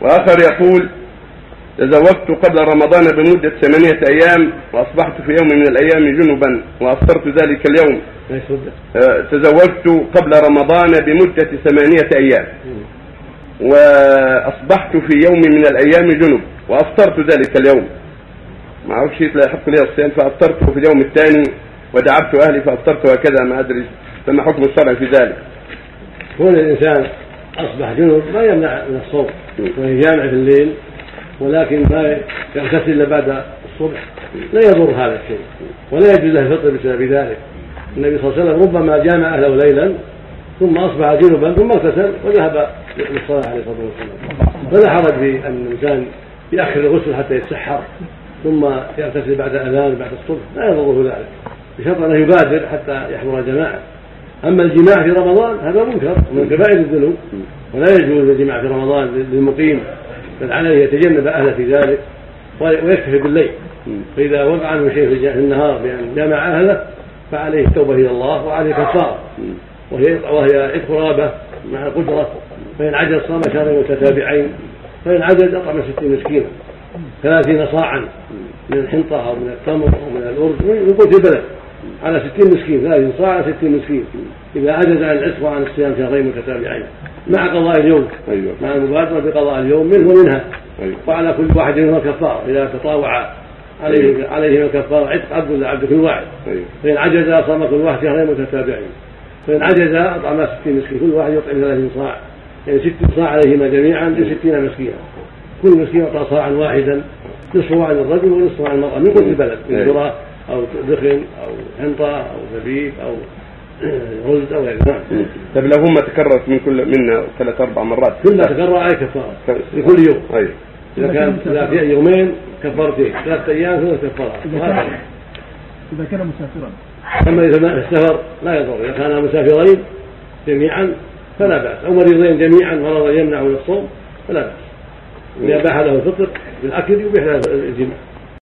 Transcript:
وآخر يقول تزوجت قبل رمضان بمدة ثمانية أيام وأصبحت في يوم من الأيام جنبا وأفطرت ذلك اليوم. آه، تزوجت قبل رمضان بمدة ثمانية أيام وأصبحت في يوم من الأيام جنب وأفطرت ذلك اليوم. ما أعرفش لا يحق لي الصيام؟ فأفطرت في اليوم الثاني ودعبت أهلي فأفطرت وكذا ما أدري فما حكم الشرع في ذلك. كون الإنسان أصبح جنب ما يمنع من الصوم ويجامع في الليل ولكن ما يغتسل إلا بعد الصبح. لا يضر هذا الشيء ولا يجوز له الفطر بسبب ذلك. النبي صلى الله عليه وسلم ربما جامع أهله ليلا ثم أصبح جنبا ثم اغتسل وذهب للصلاة عليه الصلاة والسلام. فلا حرج في أن الإنسان ياخر الغسل حتى يتسحر ثم يغتسل بعد اذان بعد الصبح. لا يضره ذلك بشرط أنه يبادر حتى يحضر الجماعه أما الجماع في رمضان هذا منكر من كبائر الذنوب. ولا يجوز الجماع في رمضان للمقيم بل عليه يتجنب أهله في ذلك ويكتفي بالليل. فإذا وقع عنه شيء في النهار بأن جمع أهله فعليه التوبة إلى الله وعليه كفاره وهي وهي عتق رغبه مع القدرة. فإن عجز صام شهرين متتابعين. فإن عجز اطعم ستين مسكينا. ثلاثين صاعا من الحنطة أو من التمر أو من الأرز من قوت البلد. على ستين مسكين ثلاثين صاع على ستين مسكين. إذا عجز عن العتق وعن الصيام شهرين متتابعين مع قضاء اليوم. أيوة. مع المبادرة بقضاء اليوم منه ومنها. أيوة. وعلى كل واحد منهما كفارة. إذا تطاوع عليه أيوة. عليهما كفارة عتق عبد ولا عبد كل واحد. أيوة. فإن عجز صام كل واحد شهرين متتابعين فإن عجز أطعم ستين مسكين كل واحد يطعم ثلاثين صاع يعني ست صاع عليهما جميعا لستين مسكينا. كل مسكين يعطى صاعا واحدا نصفه عن الرجل ونصفه عن المرأة من كل البلد من أو دخن أو حنطة أو زبيب أو رز أو غيره نعم طيب لو هم تكررت من كل منا ثلاث أربع مرات. كلها تكرر عليه كفارة. لكل يوم. أيوه إذا كان إذا في يومين كفرتين ثلاثة أيام ثلاث كفارات إذا كان مسافرا. أما إذا السفر لا يضر. إذا كانا مسافرين جميعا فلا بأس. أو مريضين جميعا مرضا يمنع من الصوم فلا بأس. إذا اباح له الفطر بالأكل يبيح له الجماع